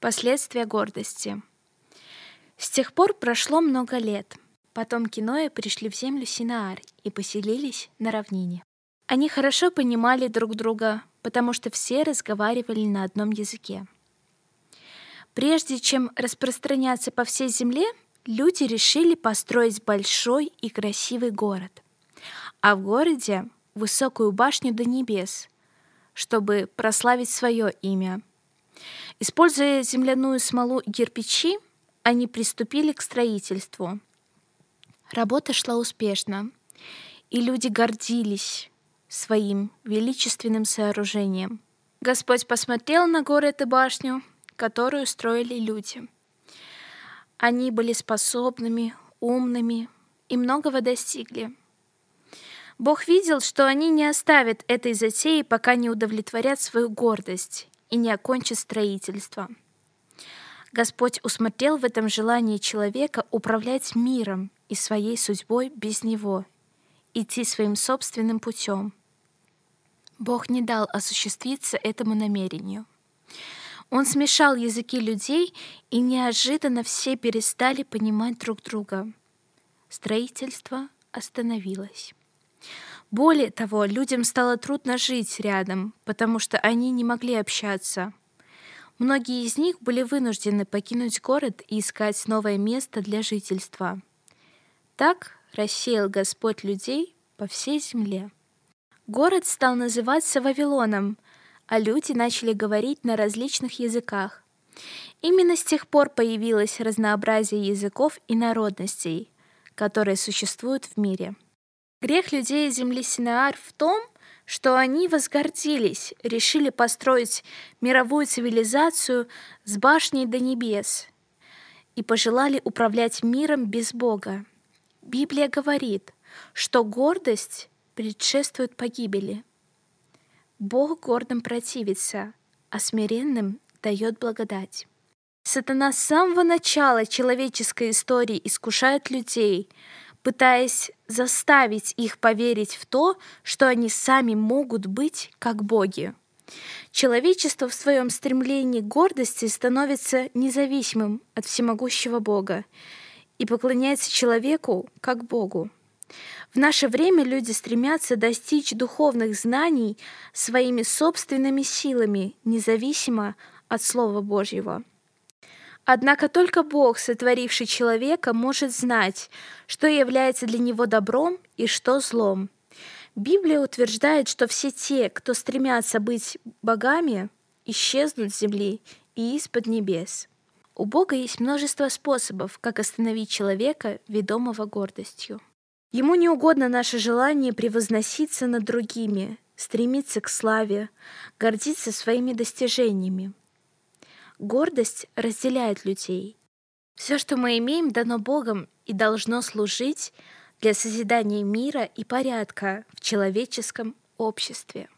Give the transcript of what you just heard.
Последствия гордости. С тех пор прошло много лет. Потомки Ноя пришли в землю Синаар и поселились на равнине. Они хорошо понимали друг друга, потому что все разговаривали на одном языке. Прежде чем распространяться по всей земле, люди решили построить большой и красивый город. А в городе высокую башню до небес, чтобы прославить свое имя. Используя земляную смолу и кирпичи, они приступили к строительству. Работа шла успешно, и люди гордились своим величественным сооружением. Господь посмотрел на город и башню, которую строили люди. Они были способными, умными и многого достигли. Бог видел, что они не оставят этой затеи, пока не удовлетворят свою гордость и не окончат строительство. Господь усмотрел в этом желании человека управлять миром и своей судьбой без него, идти своим собственным путем. Бог не дал осуществиться этому намерению. Он смешал языки людей, и неожиданно все перестали понимать друг друга. Строительство остановилось. Более того, людям стало трудно жить рядом, потому что они не могли общаться. Многие из них были вынуждены покинуть город и искать новое место для жительства. Так рассеял Господь людей по всей земле. Город стал называться Вавилоном, а люди начали говорить на различных языках. Именно с тех пор появилось разнообразие языков и народностей, которые существуют в мире. Грех людей земли Синаар в том, что они возгордились, решили построить мировую цивилизацию с башней до небес и пожелали управлять миром без Бога. Библия говорит, что гордость предшествует погибели. Бог гордым противится, а смиренным дает благодать. Сатана с самого начала человеческой истории искушает людей, пытаясь заставить их поверить в то, что они сами могут быть как боги. Человечество в своем стремлении к гордости становится независимым от всемогущего Бога и поклоняется человеку как Богу. В наше время люди стремятся достичь духовных знаний своими собственными силами, независимо от Слова Божьего. Однако только Бог, сотворивший человека, может знать, что является для него добром и что злом. Библия утверждает, что все те, кто стремятся быть богами, исчезнут с земли и из-под небес. У Бога есть множество способов, как остановить человека, ведомого гордостью. Ему не угодно наше желание превозноситься над другими, стремиться к славе, гордиться своими достижениями. Гордость разделяет людей. Все, что мы имеем, дано Богом и должно служить для созидания мира и порядка в человеческом обществе.